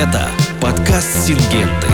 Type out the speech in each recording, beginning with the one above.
Это подкаст «Сингенты».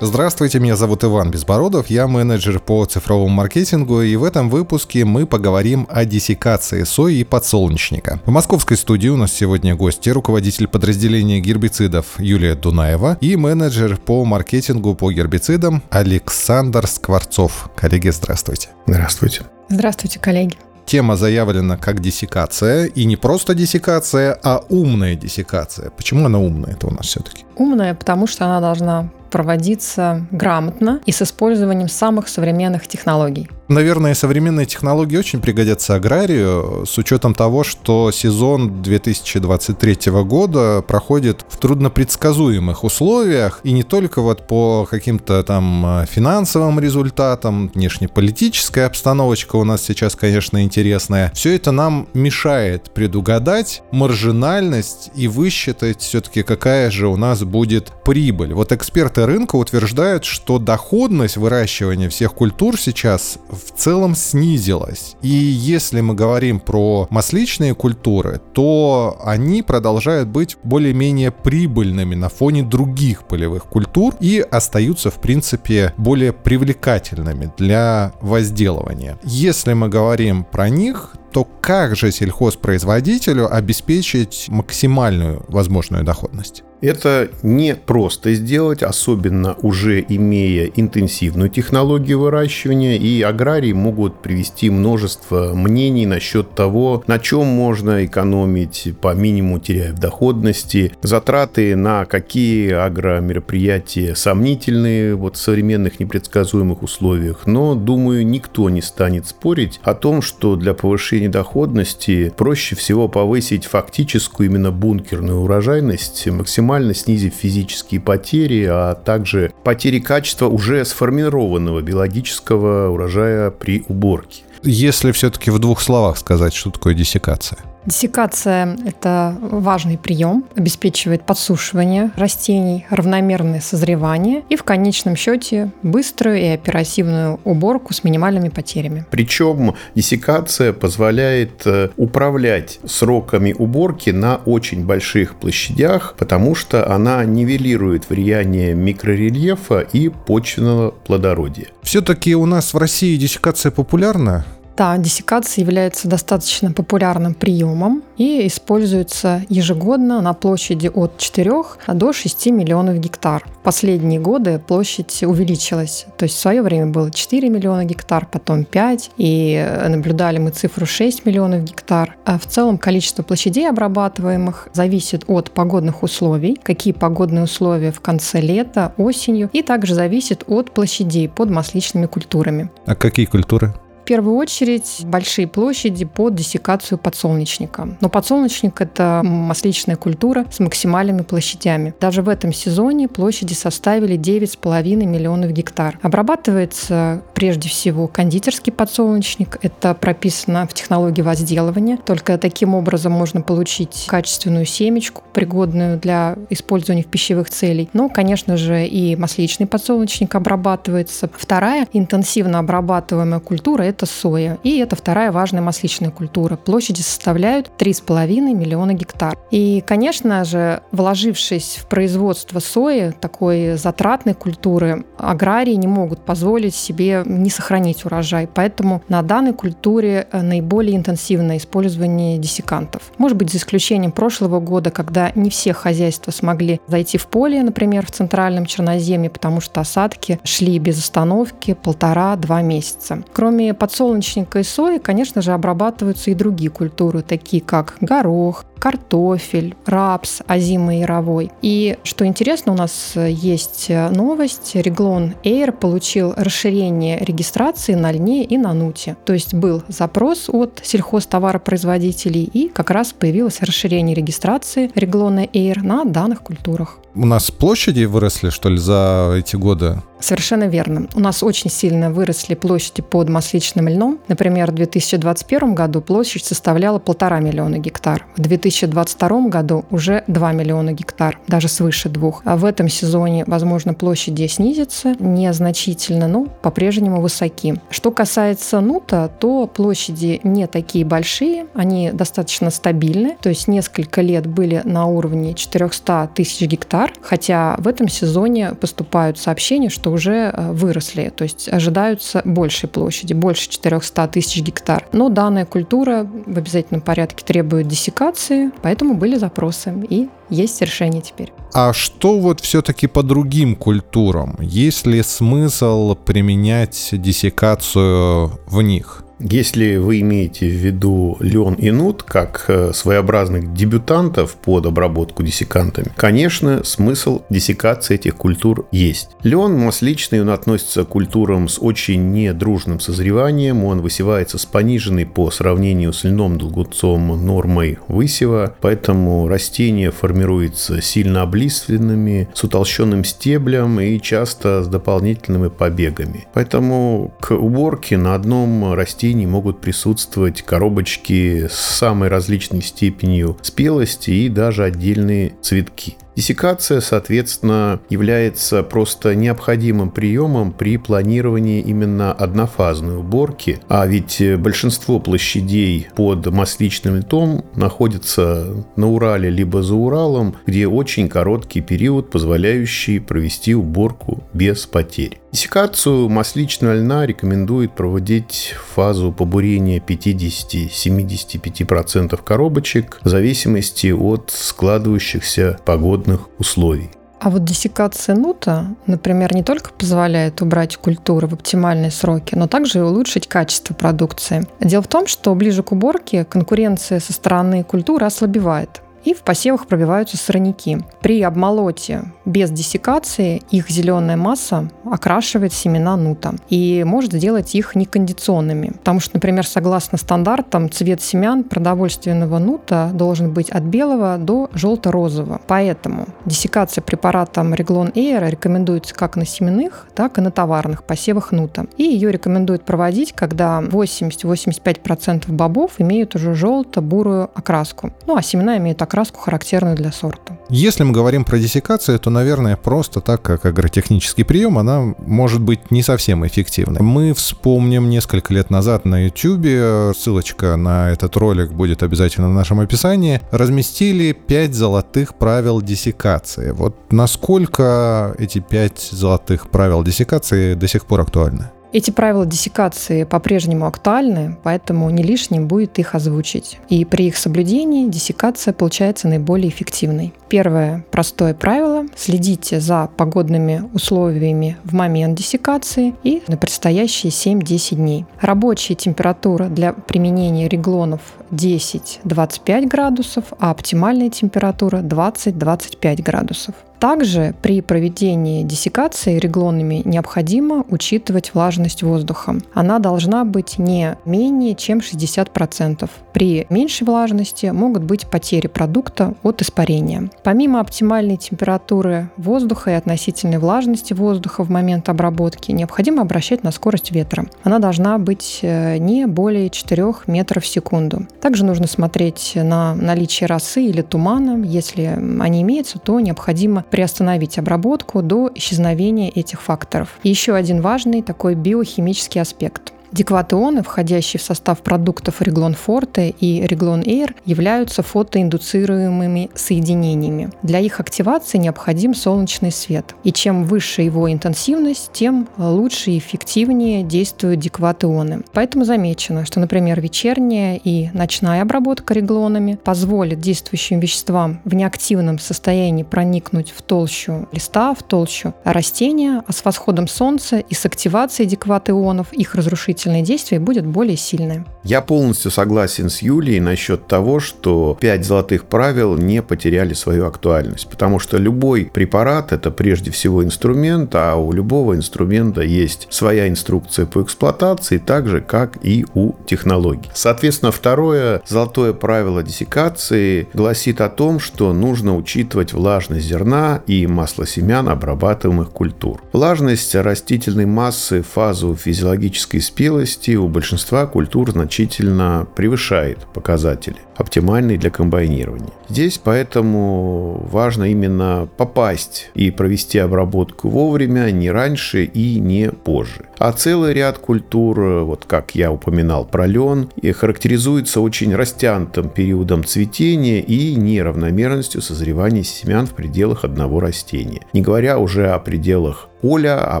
Здравствуйте, меня зовут Иван Безбородов, я менеджер по цифровому маркетингу, и в этом выпуске мы поговорим о диссекации сои и подсолнечника. В московской студии у нас сегодня гости, руководитель подразделения гербицидов Юлия Дунаева и менеджер по маркетингу по гербицидам Александр Скворцов. Коллеги, здравствуйте. Здравствуйте. Здравствуйте, коллеги. Тема заявлена как диссекация, и не просто диссекация, а умная диссекация. Почему она умная это у нас все-таки? Умная, потому что она должна проводиться грамотно и с использованием самых современных технологий. Наверное, современные технологии очень пригодятся аграрию с учетом того, что сезон 2023 года проходит в труднопредсказуемых условиях и не только вот по каким-то там финансовым результатам, внешнеполитическая обстановочка у нас сейчас, конечно, интересная. Все это нам мешает предугадать маржинальность и высчитать все-таки какая же у нас будет прибыль. Вот эксперты рынка утверждают, что доходность выращивания всех культур сейчас в целом снизилась. И если мы говорим про масличные культуры, то они продолжают быть более-менее прибыльными на фоне других полевых культур и остаются, в принципе, более привлекательными для возделывания. Если мы говорим про них, то как же сельхозпроизводителю обеспечить максимальную возможную доходность? Это не просто сделать, особенно уже имея интенсивную технологию выращивания, и аграрии могут привести множество мнений насчет того, на чем можно экономить по минимуму, теряя в доходности, затраты на какие агромероприятия сомнительные вот в современных непредсказуемых условиях. Но, думаю, никто не станет спорить о том, что для повышения доходности проще всего повысить фактическую именно бункерную урожайность максимально максимально снизив физические потери, а также потери качества уже сформированного биологического урожая при уборке. Если все-таки в двух словах сказать, что такое диссекация? Диссекация – это важный прием, обеспечивает подсушивание растений, равномерное созревание и в конечном счете быструю и оперативную уборку с минимальными потерями. Причем диссекация позволяет э, управлять сроками уборки на очень больших площадях, потому что она нивелирует влияние микрорельефа и почвенного плодородия. Все-таки у нас в России диссекация популярна? Да, диссекация является достаточно популярным приемом и используется ежегодно на площади от 4 до 6 миллионов гектар. В последние годы площадь увеличилась. То есть в свое время было 4 миллиона гектар, потом 5, и наблюдали мы цифру 6 миллионов гектар. А в целом количество площадей обрабатываемых зависит от погодных условий, какие погодные условия в конце лета, осенью, и также зависит от площадей под масличными культурами. А какие культуры? Первую очередь большие площади под диссекацию подсолнечника. Но подсолнечник – это масличная культура с максимальными площадями. Даже в этом сезоне площади составили 9,5 миллионов гектар. Обрабатывается прежде всего кондитерский подсолнечник. Это прописано в технологии возделывания. Только таким образом можно получить качественную семечку, пригодную для использования в пищевых целей. Но, конечно же, и масличный подсолнечник обрабатывается. Вторая интенсивно обрабатываемая культура – это это соя. И это вторая важная масличная культура. Площади составляют 3,5 миллиона гектар. И, конечно же, вложившись в производство сои, такой затратной культуры, аграрии не могут позволить себе не сохранить урожай. Поэтому на данной культуре э, наиболее интенсивное использование диссекантов. Может быть, за исключением прошлого года, когда не все хозяйства смогли зайти в поле, например, в центральном Черноземье, потому что осадки шли без остановки полтора-два месяца. Кроме подсолнечника и сои, конечно же, обрабатываются и другие культуры, такие как горох, картофель, рапс, озимый яровой. И что интересно, у нас есть новость. Реглон Air получил расширение регистрации на льне и на нуте. То есть был запрос от сельхозтоваропроизводителей, и как раз появилось расширение регистрации Реглона Air на данных культурах. У нас площади выросли, что ли, за эти годы? Совершенно верно. У нас очень сильно выросли площади под масличным льном. Например, в 2021 году площадь составляла полтора миллиона гектар. В 2022 2022 году уже 2 миллиона гектар, даже свыше двух. А в этом сезоне, возможно, площади снизятся незначительно, но по-прежнему высоки. Что касается нута, то площади не такие большие, они достаточно стабильны, то есть несколько лет были на уровне 400 тысяч гектар, хотя в этом сезоне поступают сообщения, что уже э, выросли, то есть ожидаются большей площади, больше 400 тысяч гектар. Но данная культура в обязательном порядке требует диссекации, поэтому были запросы и есть решение теперь. А что вот все-таки по другим культурам? Есть ли смысл применять диссекацию в них? Если вы имеете в виду лен и нут как э, своеобразных дебютантов под обработку диссекантами, конечно, смысл диссекации этих культур есть. Лен масличный, он относится к культурам с очень недружным созреванием, он высевается с пониженной по сравнению с льном долгуцом нормой высева, поэтому растение формируется сильно облиственными, с утолщенным стеблем и часто с дополнительными побегами. Поэтому к уборке на одном растении растений могут присутствовать коробочки с самой различной степенью спелости и даже отдельные цветки. Диссекация, соответственно, является просто необходимым приемом при планировании именно однофазной уборки, а ведь большинство площадей под масличным льтом находится на Урале либо за Уралом, где очень короткий период, позволяющий провести уборку без потерь. Диссекацию масличного льна рекомендует проводить в фазу побурения 50-75% коробочек в зависимости от складывающихся погодных условий. А вот диссекация нута, например, не только позволяет убрать культуры в оптимальные сроки, но также и улучшить качество продукции. Дело в том, что ближе к уборке конкуренция со стороны культуры ослабевает и в посевах пробиваются сорняки. При обмолоте без диссекации их зеленая масса окрашивает семена нута и может сделать их некондиционными. Потому что, например, согласно стандартам, цвет семян продовольственного нута должен быть от белого до желто-розового. Поэтому диссекация препаратом Реглон Air рекомендуется как на семенных, так и на товарных посевах нута. И ее рекомендуют проводить, когда 80-85% бобов имеют уже желто-бурую окраску. Ну а семена имеют окраску, характерную для сорта. Если мы говорим про диссекацию, то, наверное, просто так, как агротехнический прием, она может быть не совсем эффективной. Мы вспомним несколько лет назад на YouTube, ссылочка на этот ролик будет обязательно в нашем описании, разместили 5 золотых правил диссекации. Вот насколько эти 5 золотых правил диссекации до сих пор актуальны? Эти правила диссекации по-прежнему актуальны, поэтому не лишним будет их озвучить. И при их соблюдении диссекация получается наиболее эффективной. Первое простое правило – следите за погодными условиями в момент диссекации и на предстоящие 7-10 дней. Рабочая температура для применения реглонов 10-25 градусов, а оптимальная температура 20-25 градусов. Также при проведении диссекации реглонами необходимо учитывать влажность воздуха. Она должна быть не менее чем 60%. При меньшей влажности могут быть потери продукта от испарения. Помимо оптимальной температуры воздуха и относительной влажности воздуха в момент обработки, необходимо обращать на скорость ветра. Она должна быть э, не более 4 метров в секунду. Также нужно смотреть на наличие росы или тумана. Если они имеются, то необходимо приостановить обработку до исчезновения этих факторов. И еще один важный такой биохимический аспект – Декватионы, входящие в состав продуктов Реглон Форте и Реглон Air, являются фотоиндуцируемыми соединениями. Для их активации необходим солнечный свет. И чем выше его интенсивность, тем лучше и эффективнее действуют декватионы. Поэтому замечено, что, например, вечерняя и ночная обработка реглонами позволит действующим веществам в неактивном состоянии проникнуть в толщу листа, в толщу растения, а с восходом солнца и с активацией декватионов их разрушить разрушительное действие будет более сильное. Я полностью согласен с Юлией насчет того, что пять золотых правил не потеряли свою актуальность, потому что любой препарат – это прежде всего инструмент, а у любого инструмента есть своя инструкция по эксплуатации, так же, как и у технологий. Соответственно, второе золотое правило диссекации гласит о том, что нужно учитывать влажность зерна и масло семян обрабатываемых культур. Влажность растительной массы в фазу физиологической спелости зрелости у большинства культур значительно превышает показатели, оптимальные для комбайнирования. Здесь поэтому важно именно попасть и провести обработку вовремя, не раньше и не позже. А целый ряд культур, вот как я упоминал про лен, характеризуется очень растянутым периодом цветения и неравномерностью созревания семян в пределах одного растения. Не говоря уже о пределах поля, а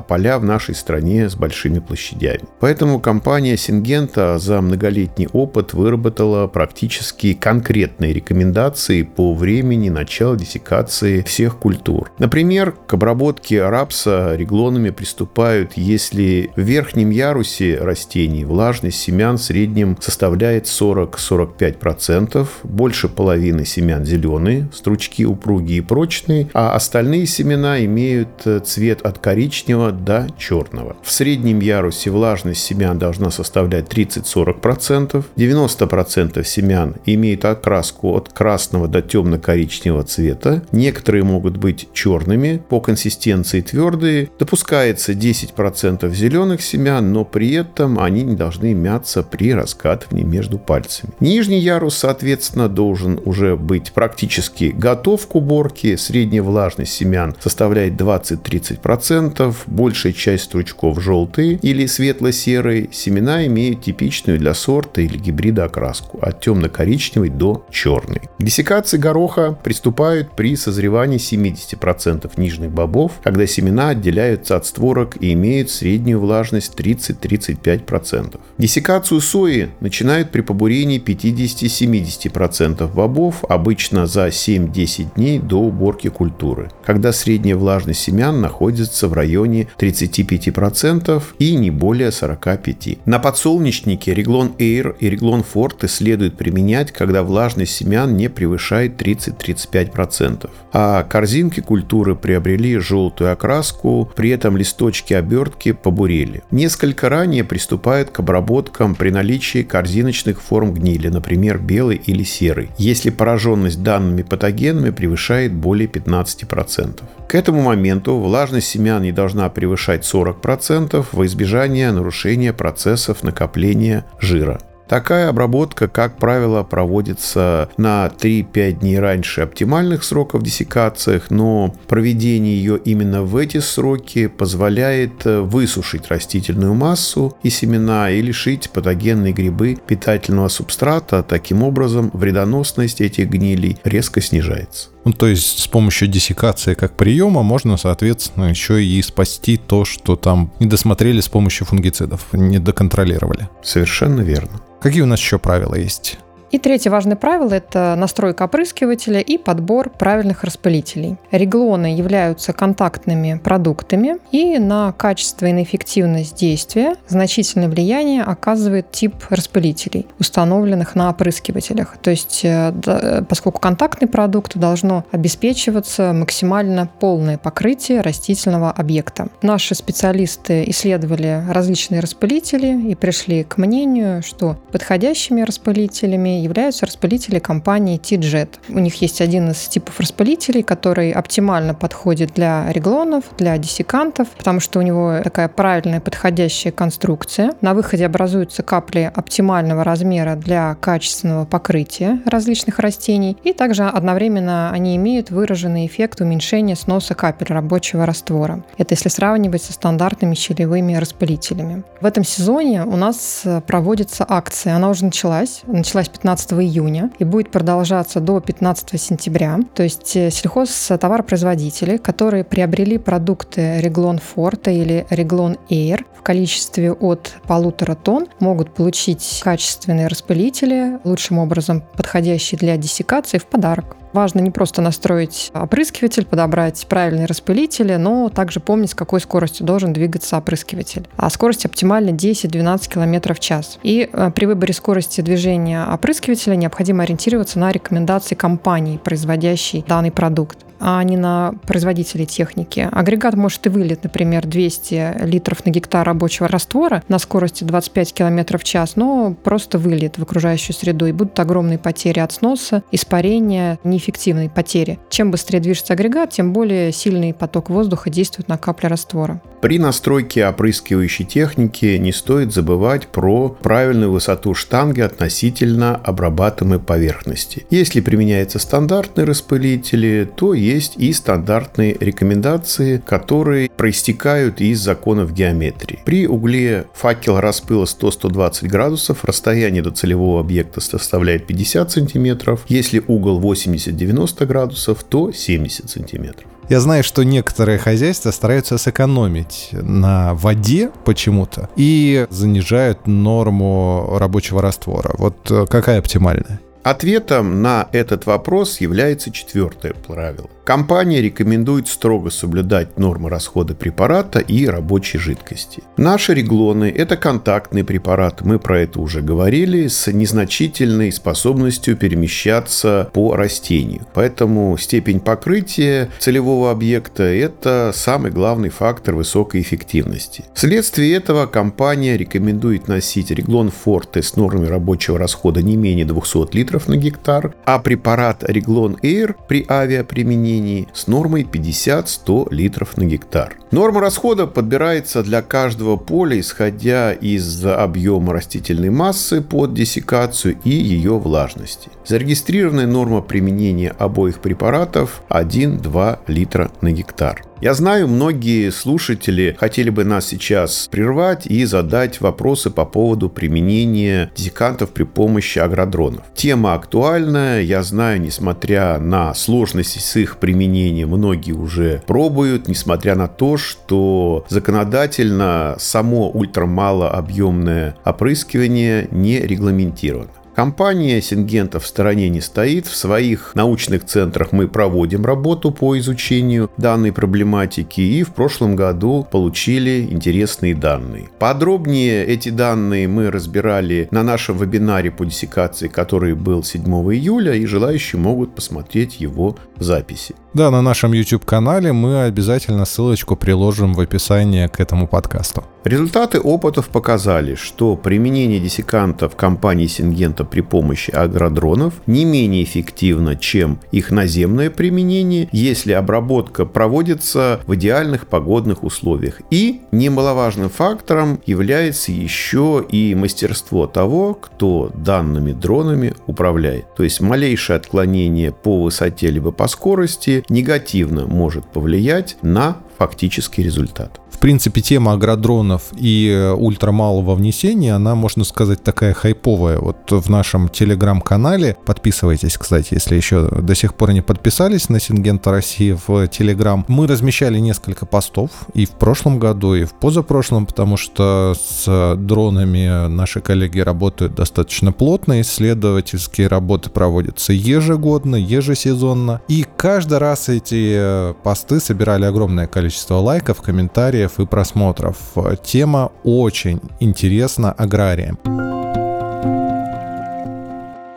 поля в нашей стране с большими площадями. Поэтому компания Сингента за многолетний опыт выработала практически конкретные рекомендации по времени начала диссекации всех культур. Например, к обработке рапса реглонами приступают, если в верхнем ярусе растений влажность семян в среднем составляет 40-45%, больше половины семян зеленые, стручки упругие и прочные, а остальные семена имеют цвет от коричневого до черного. В среднем ярусе влажность семян должна составлять 30-40%, 90% семян имеют окраску от красного до темно-коричневого цвета, некоторые могут быть черными, по консистенции твердые, допускается 10% зеленых семян, но при этом они не должны мяться при раскатывании между пальцами. Нижний ярус, соответственно, должен уже быть практически готов к уборке, средняя влажность семян составляет 20-30%, процентов, большая часть стручков желтые или светло-серые, семена имеют типичную для сорта или гибрида окраску от темно-коричневой до черной. К диссекации гороха приступают при созревании 70% нижних бобов, когда семена отделяются от створок и имеют среднюю влажность 30-35%. Диссекацию сои начинают при побурении 50-70% бобов, обычно за 7-10 дней до уборки культуры, когда средняя влажность семян находится в районе 35% и не более 45%. На подсолнечнике Реглон Air и Реглон Forte следует применять, когда влажность семян не превышает 30-35%. А корзинки культуры приобрели желтую окраску, при этом листочки обертки побурели. Несколько ранее приступают к обработкам при наличии корзиночных форм гнили, например, белый или серый, если пораженность данными патогенами превышает более 15%. К этому моменту влажность семян не должна превышать 40% во избежание нарушения процессов накопления жира. Такая обработка, как правило, проводится на 3-5 дней раньше оптимальных сроков в диссекациях, но проведение ее именно в эти сроки позволяет э, высушить растительную массу и семена и лишить патогенные грибы питательного субстрата. Таким образом, вредоносность этих гнилей резко снижается. Ну, то есть с помощью диссекации как приема можно, соответственно, еще и спасти то, что там не досмотрели с помощью фунгицидов, не доконтролировали. Совершенно верно. Какие у нас еще правила есть? И третье важное правило – это настройка опрыскивателя и подбор правильных распылителей. Реглоны являются контактными продуктами, и на качество и на эффективность действия значительное влияние оказывает тип распылителей, установленных на опрыскивателях. То есть, э, поскольку контактный продукт должно обеспечиваться максимально полное покрытие растительного объекта. Наши специалисты исследовали различные распылители и пришли к мнению, что подходящими распылителями являются распылители компании T-Jet. У них есть один из типов распылителей, который оптимально подходит для реглонов, для диссекантов, потому что у него такая правильная подходящая конструкция. На выходе образуются капли оптимального размера для качественного покрытия различных растений, и также одновременно они имеют выраженный эффект уменьшения сноса капель рабочего раствора. Это если сравнивать со стандартными щелевыми распылителями. В этом сезоне у нас проводится акция. Она уже началась. Началась 15 15 июня и будет продолжаться до 15 сентября. То есть э, сельхозтоваропроизводители, которые приобрели продукты Реглон Форта или Реглон Air в количестве от полутора тонн, могут получить качественные распылители, лучшим образом подходящие для диссекации, в подарок. Важно не просто настроить опрыскиватель, подобрать правильные распылители, но также помнить, с какой скоростью должен двигаться опрыскиватель. А скорость оптимальна 10-12 км в час. И э, при выборе скорости движения опрыскивателя необходимо ориентироваться на рекомендации компании, производящей данный продукт а не на производителей техники. Агрегат может и вылить, например, 200 литров на гектар рабочего раствора на скорости 25 км в час, но просто выльет в окружающую среду, и будут огромные потери от сноса, испарения, не неэффективной потери. Чем быстрее движется агрегат, тем более сильный поток воздуха действует на капли раствора. При настройке опрыскивающей техники не стоит забывать про правильную высоту штанги относительно обрабатываемой поверхности. Если применяются стандартные распылители, то есть и стандартные рекомендации, которые проистекают из законов геометрии. При угле факел распыла 100-120 градусов расстояние до целевого объекта составляет 50 сантиметров. Если угол 80-90 градусов, то 70 сантиметров. Я знаю, что некоторые хозяйства стараются сэкономить на воде почему-то и занижают норму рабочего раствора. Вот э, какая оптимальная? Ответом на этот вопрос является четвертое правило. Компания рекомендует строго соблюдать нормы расхода препарата и рабочей жидкости. Наши реглоны – это контактный препарат, мы про это уже говорили, с незначительной способностью перемещаться по растению. Поэтому степень покрытия целевого объекта – это самый главный фактор высокой эффективности. Вследствие этого компания рекомендует носить реглон Forte с нормой рабочего расхода не менее 200 литров на гектар, а препарат Реглон Air при авиаприменении применении с нормой 50-100 литров на гектар. Норма расхода подбирается для каждого поля, исходя из объема растительной массы под диссекацию и ее влажности. Зарегистрированная норма применения обоих препаратов 1-2 литра на гектар. Я знаю, многие слушатели хотели бы нас сейчас прервать и задать вопросы по поводу применения десикантов при помощи агродронов. Тема актуальная, я знаю, несмотря на сложности с их применением, многие уже пробуют, несмотря на то, что законодательно само ультрамалообъемное опрыскивание не регламентировано. Компания Сингента в стороне не стоит. В своих научных центрах мы проводим работу по изучению данной проблематики и в прошлом году получили интересные данные. Подробнее эти данные мы разбирали на нашем вебинаре по диссекации, который был 7 июля, и желающие могут посмотреть его в записи. Да, на нашем YouTube-канале мы обязательно ссылочку приложим в описании к этому подкасту. Результаты опытов показали, что применение диссекантов компании Сингента при помощи агродронов не менее эффективно, чем их наземное применение, если обработка проводится в идеальных погодных условиях. И немаловажным фактором является еще и мастерство того, кто данными дронами управляет. То есть малейшее отклонение по высоте либо по скорости негативно может повлиять на фактический результат принципе, тема агродронов и э, ультрамалого внесения, она, можно сказать, такая хайповая. Вот в нашем телеграм-канале, подписывайтесь, кстати, если еще до сих пор не подписались на Сингента России в телеграм, мы размещали несколько постов и в прошлом году, и в позапрошлом, потому что с дронами наши коллеги работают достаточно плотно, исследовательские работы проводятся ежегодно, ежесезонно, и каждый раз эти э, посты собирали огромное количество лайков, комментариев, лайков и просмотров. Тема очень интересна аграриям.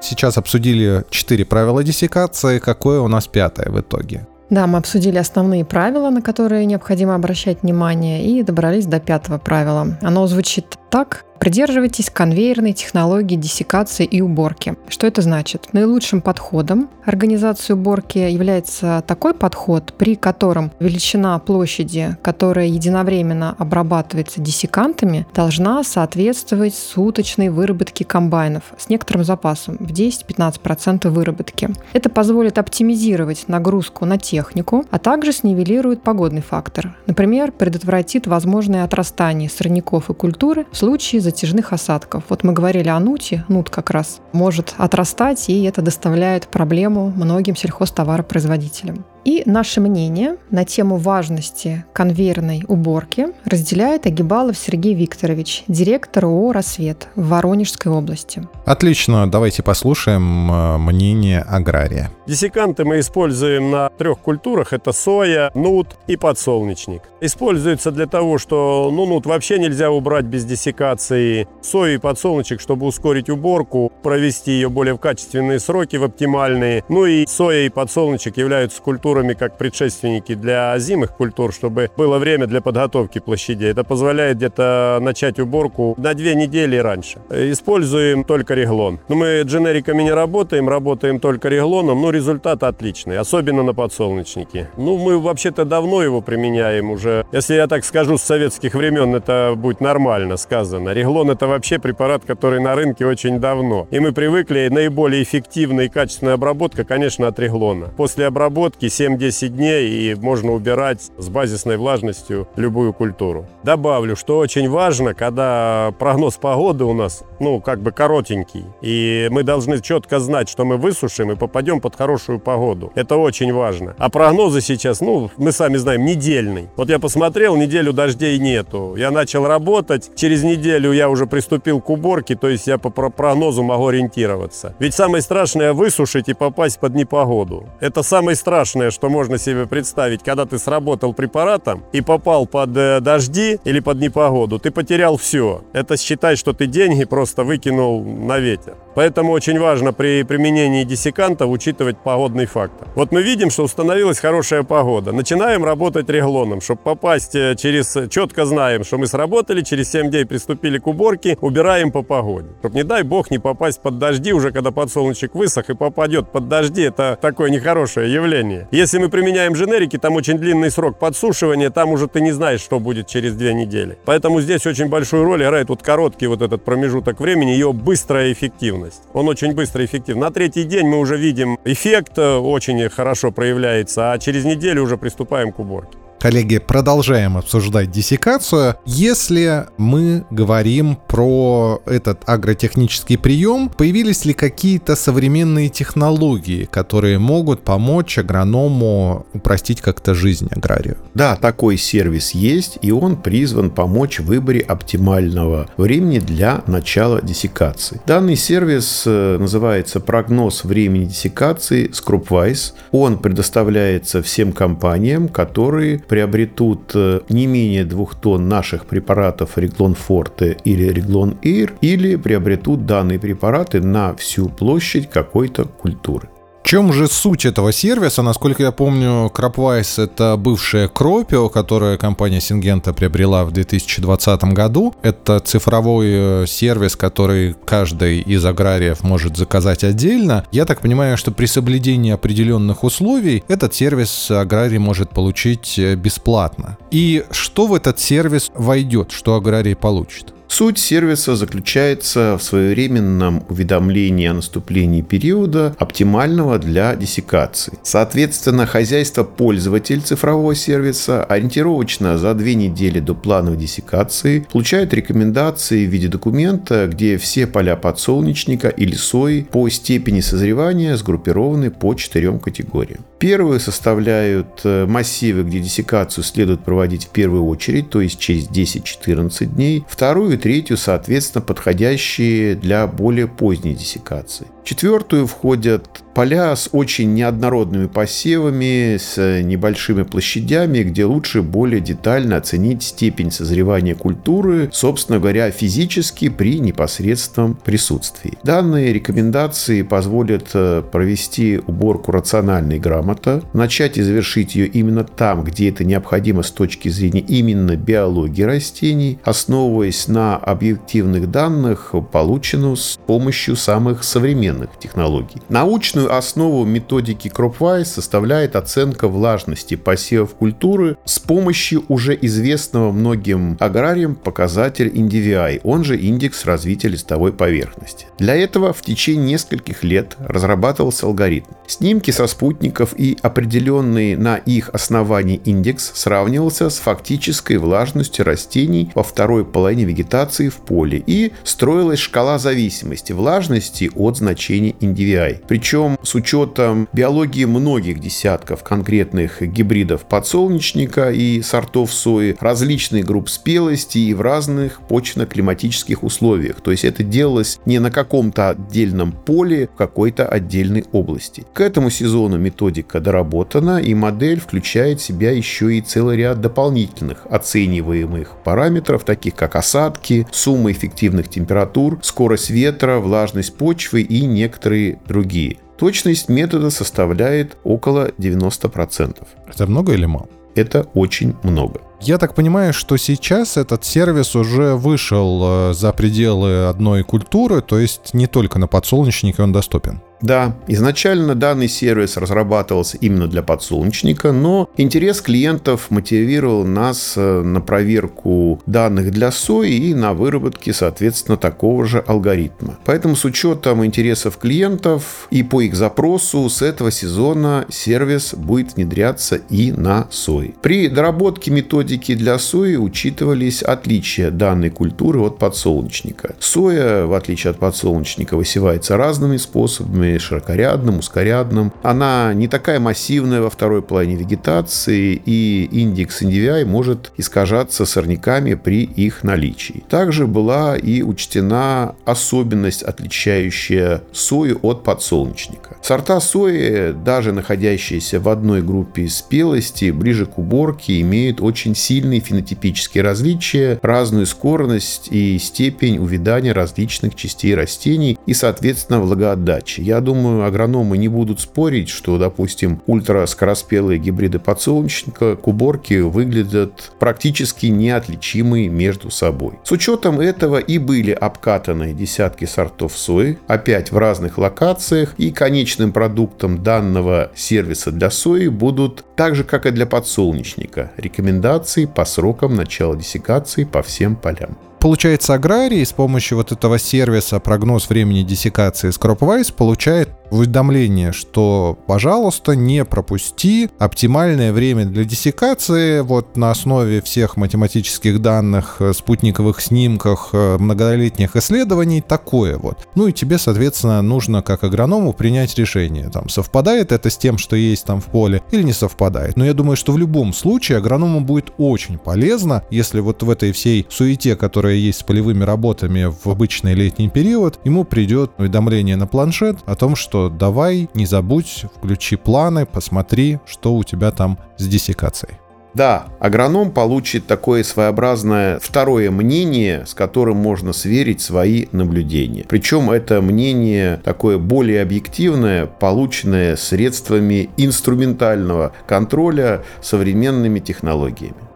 Сейчас обсудили четыре правила диссекации. Какое у нас пятое в итоге? Да, мы обсудили основные правила, на которые необходимо обращать внимание, и добрались до пятого правила. Оно звучит так. Придерживайтесь конвейерной технологии диссекации и уборки. Что это значит? Наилучшим подходом организации уборки является такой подход, при котором величина площади, которая единовременно обрабатывается диссекантами, должна соответствовать суточной выработке комбайнов с некоторым запасом в 10-15% выработки. Это позволит оптимизировать нагрузку на технику, а также снивелирует погодный фактор. Например, предотвратит возможное отрастание сорняков и культуры в случае затяжных осадков. Вот мы говорили о нуте, нут как раз может отрастать, и это доставляет проблему многим сельхозтоваропроизводителям. И наше мнение на тему важности конвейерной уборки разделяет Агибалов Сергей Викторович, директор ООО «Рассвет» в Воронежской области. Отлично, давайте послушаем э, мнение агрария. Десиканты мы используем на трех культурах. Это соя, нут и подсолнечник. Используется для того, что ну, нут вообще нельзя убрать без десикации. Сою и подсолнечник, чтобы ускорить уборку, провести ее более в качественные сроки, в оптимальные. Ну и соя и подсолнечник являются культурами культурами как предшественники для озимых культур, чтобы было время для подготовки площадей. Это позволяет где-то начать уборку на две недели раньше. Используем только реглон. Но мы дженериками не работаем, работаем только реглоном, но результат отличный, особенно на подсолнечнике. Ну, мы вообще-то давно его применяем уже. Если я так скажу, с советских времен это будет нормально сказано. Реглон это вообще препарат, который на рынке очень давно. И мы привыкли, наиболее эффективная и качественная обработка, конечно, от реглона. После обработки 7-10 дней и можно убирать с базисной влажностью любую культуру. Добавлю, что очень важно, когда прогноз погоды у нас, ну, как бы коротенький, и мы должны четко знать, что мы высушим и попадем под хорошую погоду. Это очень важно. А прогнозы сейчас, ну, мы сами знаем, недельный. Вот я посмотрел, неделю дождей нету. Я начал работать, через неделю я уже приступил к уборке, то есть я по прогнозу могу ориентироваться. Ведь самое страшное высушить и попасть под непогоду. Это самое страшное, что можно себе представить, когда ты сработал препаратом и попал под э, дожди или под непогоду, ты потерял все. Это считай, что ты деньги просто выкинул на ветер. Поэтому очень важно при применении диссекантов учитывать погодный фактор. Вот мы видим, что установилась хорошая погода. Начинаем работать реглоном, чтобы попасть э, через... Четко знаем, что мы сработали, через 7 дней приступили к уборке, убираем по погоде. Чтобы, не дай бог, не попасть под дожди уже, когда подсолнечник высох и попадет под дожди. Это такое нехорошее явление. Мы применяем дженерики, там очень длинный срок подсушивания, там уже ты не знаешь, что будет через две недели. Поэтому здесь очень большую роль играет вот короткий вот этот промежуток времени, ее быстрая эффективность. Он очень быстро эффективен. На третий день мы уже видим эффект, э, очень хорошо проявляется, а через неделю уже приступаем к уборке. Коллеги, продолжаем обсуждать диссекацию. Если мы говорим про этот агротехнический прием, появились ли какие-то современные технологии, которые могут помочь агроному упростить как-то жизнь аграрию? Да, такой сервис есть, и он призван помочь в выборе оптимального времени для начала диссекации. Данный сервис э, называется «Прогноз времени диссекации Scrupwise». Он предоставляется всем компаниям, которые приобретут э, не менее двух тонн наших препаратов Реглон Форте или Реглон Эйр, или приобретут данные препараты на всю площадь какой-то культуры чем же суть этого сервиса? Насколько я помню, Кропвайс — это бывшая Кропио, которую компания Сингента приобрела в 2020 году. Это цифровой э, сервис, который каждый из аграриев может заказать отдельно. Я так понимаю, что при соблюдении определенных условий этот сервис аграрий может получить э, бесплатно. И что в этот сервис войдет, что аграрий получит? Суть сервиса заключается в своевременном уведомлении о наступлении периода, оптимального для диссекации. Соответственно, хозяйство-пользователь цифрового сервиса ориентировочно за две недели до плановой диссекации получает рекомендации в виде документа, где все поля подсолнечника или сои по степени созревания сгруппированы по четырем категориям. Первые составляют э, массивы, где диссекацию следует проводить в первую очередь, то есть через 10-14 дней. Вторую третью, соответственно, подходящие для более поздней диссекации. В четвертую входят поля с очень неоднородными посевами, с небольшими площадями, где лучше более детально оценить степень созревания культуры, собственно говоря, физически при непосредственном присутствии. Данные рекомендации позволят э, провести уборку рационально и грамотно, начать и завершить ее именно там, где это необходимо с точки зрения именно биологии растений, основываясь на объективных данных, полученных с помощью самых современных технологий. Научную основу методики CropWise составляет оценка влажности посевов культуры с помощью уже известного многим аграриям показатель NDVI, он же индекс развития листовой поверхности. Для этого в течение нескольких лет разрабатывался алгоритм. Снимки со спутников и определенный на их основании индекс сравнивался с фактической влажностью растений во второй половине вегетации в поле и строилась шкала зависимости влажности от значения NDVI. Причем с учетом биологии многих десятков конкретных гибридов подсолнечника и сортов сои, различных групп спелости и в разных почвенно-климатических условиях. То есть это делалось не на каком-то отдельном поле в какой-то отдельной области. К этому сезону методика доработана, и модель включает в себя еще и целый ряд дополнительных оцениваемых параметров, таких как осадки, сумма эффективных температур, скорость ветра, влажность почвы и некоторые другие. Точность метода составляет около 90%. Это много или мало? Это очень много. Я так понимаю, что сейчас этот сервис уже вышел э, за пределы одной культуры, то есть не только на подсолнечнике он доступен. Да, изначально данный сервис разрабатывался именно для подсолнечника, но интерес клиентов мотивировал нас э, на проверку данных для сои и на выработке, соответственно, такого же алгоритма. Поэтому с учетом интересов клиентов и по их запросу с этого сезона сервис будет внедряться и на сои. При доработке методики для сои учитывались отличия данной культуры от подсолнечника. Соя, в отличие от подсолнечника, высевается разными способами, широкорядным, узкорядным. Она не такая массивная во второй половине вегетации, и индекс NDVI может искажаться сорняками при их наличии. Также была и учтена особенность, отличающая сою от подсолнечника. Сорта сои, даже находящиеся в одной группе спелости, ближе к уборке, имеют очень сильные фенотипические различия, разную скорность и степень увядания различных частей растений и, соответственно, влагоотдачи. Я думаю, агрономы не будут спорить, что, допустим, ультраскороспелые гибриды подсолнечника к уборке выглядят практически неотличимы между собой. С учетом этого и были обкатаны десятки сортов сои, опять в разных локациях, и конечным продуктом данного сервиса для сои будут, так же как и для подсолнечника, рекомендации по срокам начала диссекации по всем полям получается, аграрий с помощью вот этого сервиса прогноз времени диссекации ScropWise получает уведомление, что, пожалуйста, не пропусти оптимальное время для диссекации вот на основе всех математических данных, э, спутниковых снимках, э, многолетних исследований, такое вот. Ну и тебе, соответственно, нужно как агроному принять решение, там, совпадает это с тем, что есть там в поле, или не совпадает. Но я думаю, что в любом случае агроному будет очень полезно, если вот в этой всей суете, которая есть с полевыми работами в обычный летний период, ему придет уведомление на планшет о том, что давай, не забудь, включи планы, посмотри, что у тебя там с диссекацией. Да, агроном получит такое своеобразное второе мнение, с которым можно сверить свои наблюдения. Причем это мнение такое более объективное, полученное средствами инструментального контроля современными технологиями.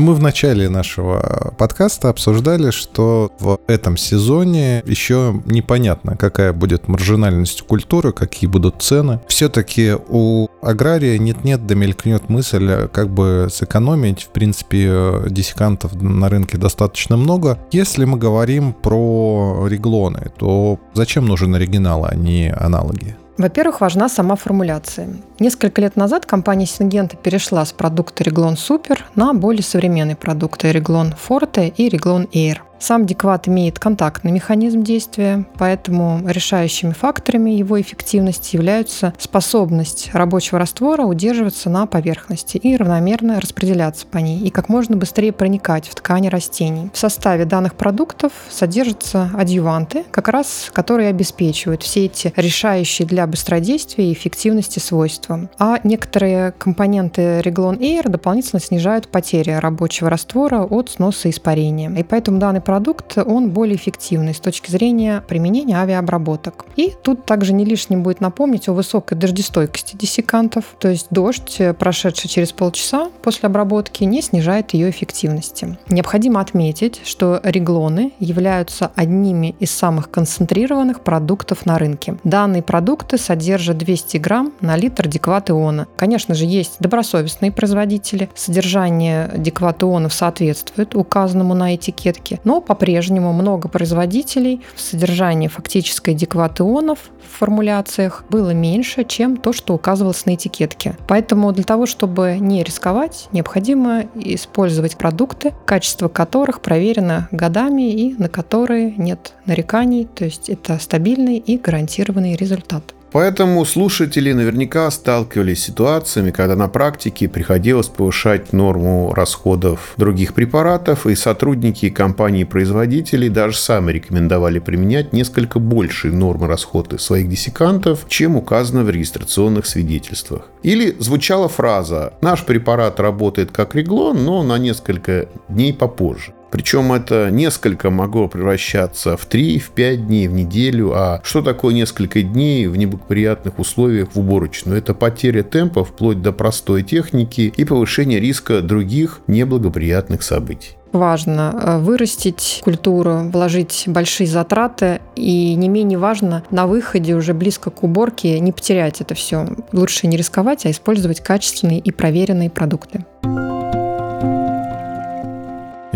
Мы в начале нашего подкаста обсуждали, что в этом сезоне еще непонятно, какая будет маржинальность культуры, какие будут цены. Все-таки у агрария нет-нет да мелькнет мысль, как бы сэкономить. В принципе, диссекантов на рынке достаточно много. Если мы говорим про реглоны, то зачем нужен оригинал, а не аналоги? Во-первых, важна сама формуляция. Несколько лет назад компания Syngenta перешла с продукта Reglon Super на более современные продукты Reglon Forte и Reglon Air. Сам декват имеет контактный механизм действия, поэтому решающими факторами его эффективности являются способность рабочего раствора удерживаться на поверхности и равномерно распределяться по ней, и как можно быстрее проникать в ткани растений. В составе данных продуктов содержатся адъюванты, как раз которые обеспечивают все эти решающие для быстродействия и эффективности свойства. А некоторые компоненты Reglon Air дополнительно снижают потери рабочего раствора от сноса испарения. И поэтому данный продукт, он более эффективный с точки зрения применения авиаобработок. И тут также не лишним будет напомнить о высокой дождестойкости диссекантов, то есть дождь, прошедший через полчаса после обработки, не снижает ее эффективности. Необходимо отметить, что реглоны являются одними из самых концентрированных продуктов на рынке. Данные продукты содержат 200 грамм на литр декват-иона. Конечно же, есть добросовестные производители. Содержание декват-ионов соответствует указанному на этикетке, но по-прежнему много производителей в содержании фактической адекват ионов в формуляциях было меньше, чем то, что указывалось на этикетке. Поэтому для того, чтобы не рисковать, необходимо использовать продукты, качество которых проверено годами и на которые нет нареканий, то есть это стабильный и гарантированный результат. Поэтому слушатели наверняка сталкивались с ситуациями, когда на практике приходилось повышать норму расходов других препаратов, и сотрудники компаний-производителей даже сами рекомендовали применять несколько большие нормы расхода своих диссекантов, чем указано в регистрационных свидетельствах. Или звучала фраза «Наш препарат работает как реглон, но на несколько дней попозже». Причем это несколько могло превращаться в 3, в 5 дней, в неделю. А что такое несколько дней в неблагоприятных условиях в уборочную? Это потеря темпа вплоть до простой техники и повышение риска других неблагоприятных событий важно э, вырастить культуру, вложить большие затраты, и не менее важно на выходе уже близко к уборке не потерять это все. Лучше не рисковать, а использовать качественные и проверенные продукты.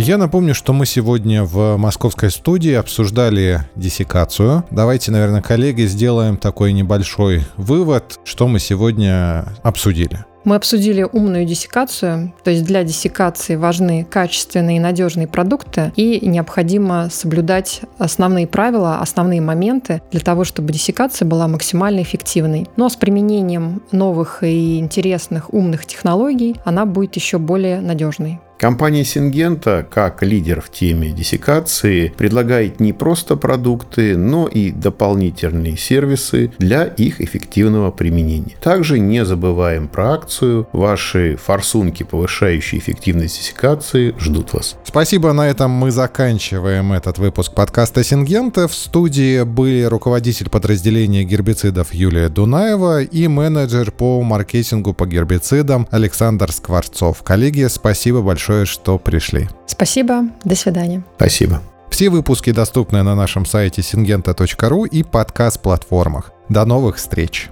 Я напомню, что мы сегодня в московской студии обсуждали диссекацию. Давайте, наверное, коллеги, сделаем такой небольшой вывод, что мы сегодня обсудили. Мы обсудили умную диссекацию, то есть для диссекации важны качественные и надежные продукты, и необходимо соблюдать основные правила, основные моменты для того, чтобы диссекация была максимально эффективной. Но с применением новых и интересных умных технологий она будет еще более надежной. Компания Сингента, как лидер в теме диссекации, предлагает не просто продукты, но и дополнительные сервисы для их эффективного применения. Также не забываем про акцию. Ваши форсунки, повышающие эффективность диссекации, ждут вас. Спасибо. На этом мы заканчиваем этот выпуск подкаста Сингента. В студии были руководитель подразделения гербицидов Юлия Дунаева и менеджер по маркетингу по гербицидам Александр Скворцов. Коллеги, спасибо большое большое, что пришли. Спасибо. До свидания. Спасибо. Все выпуски доступны на нашем сайте сингента.ру и подкаст-платформах. До новых встреч!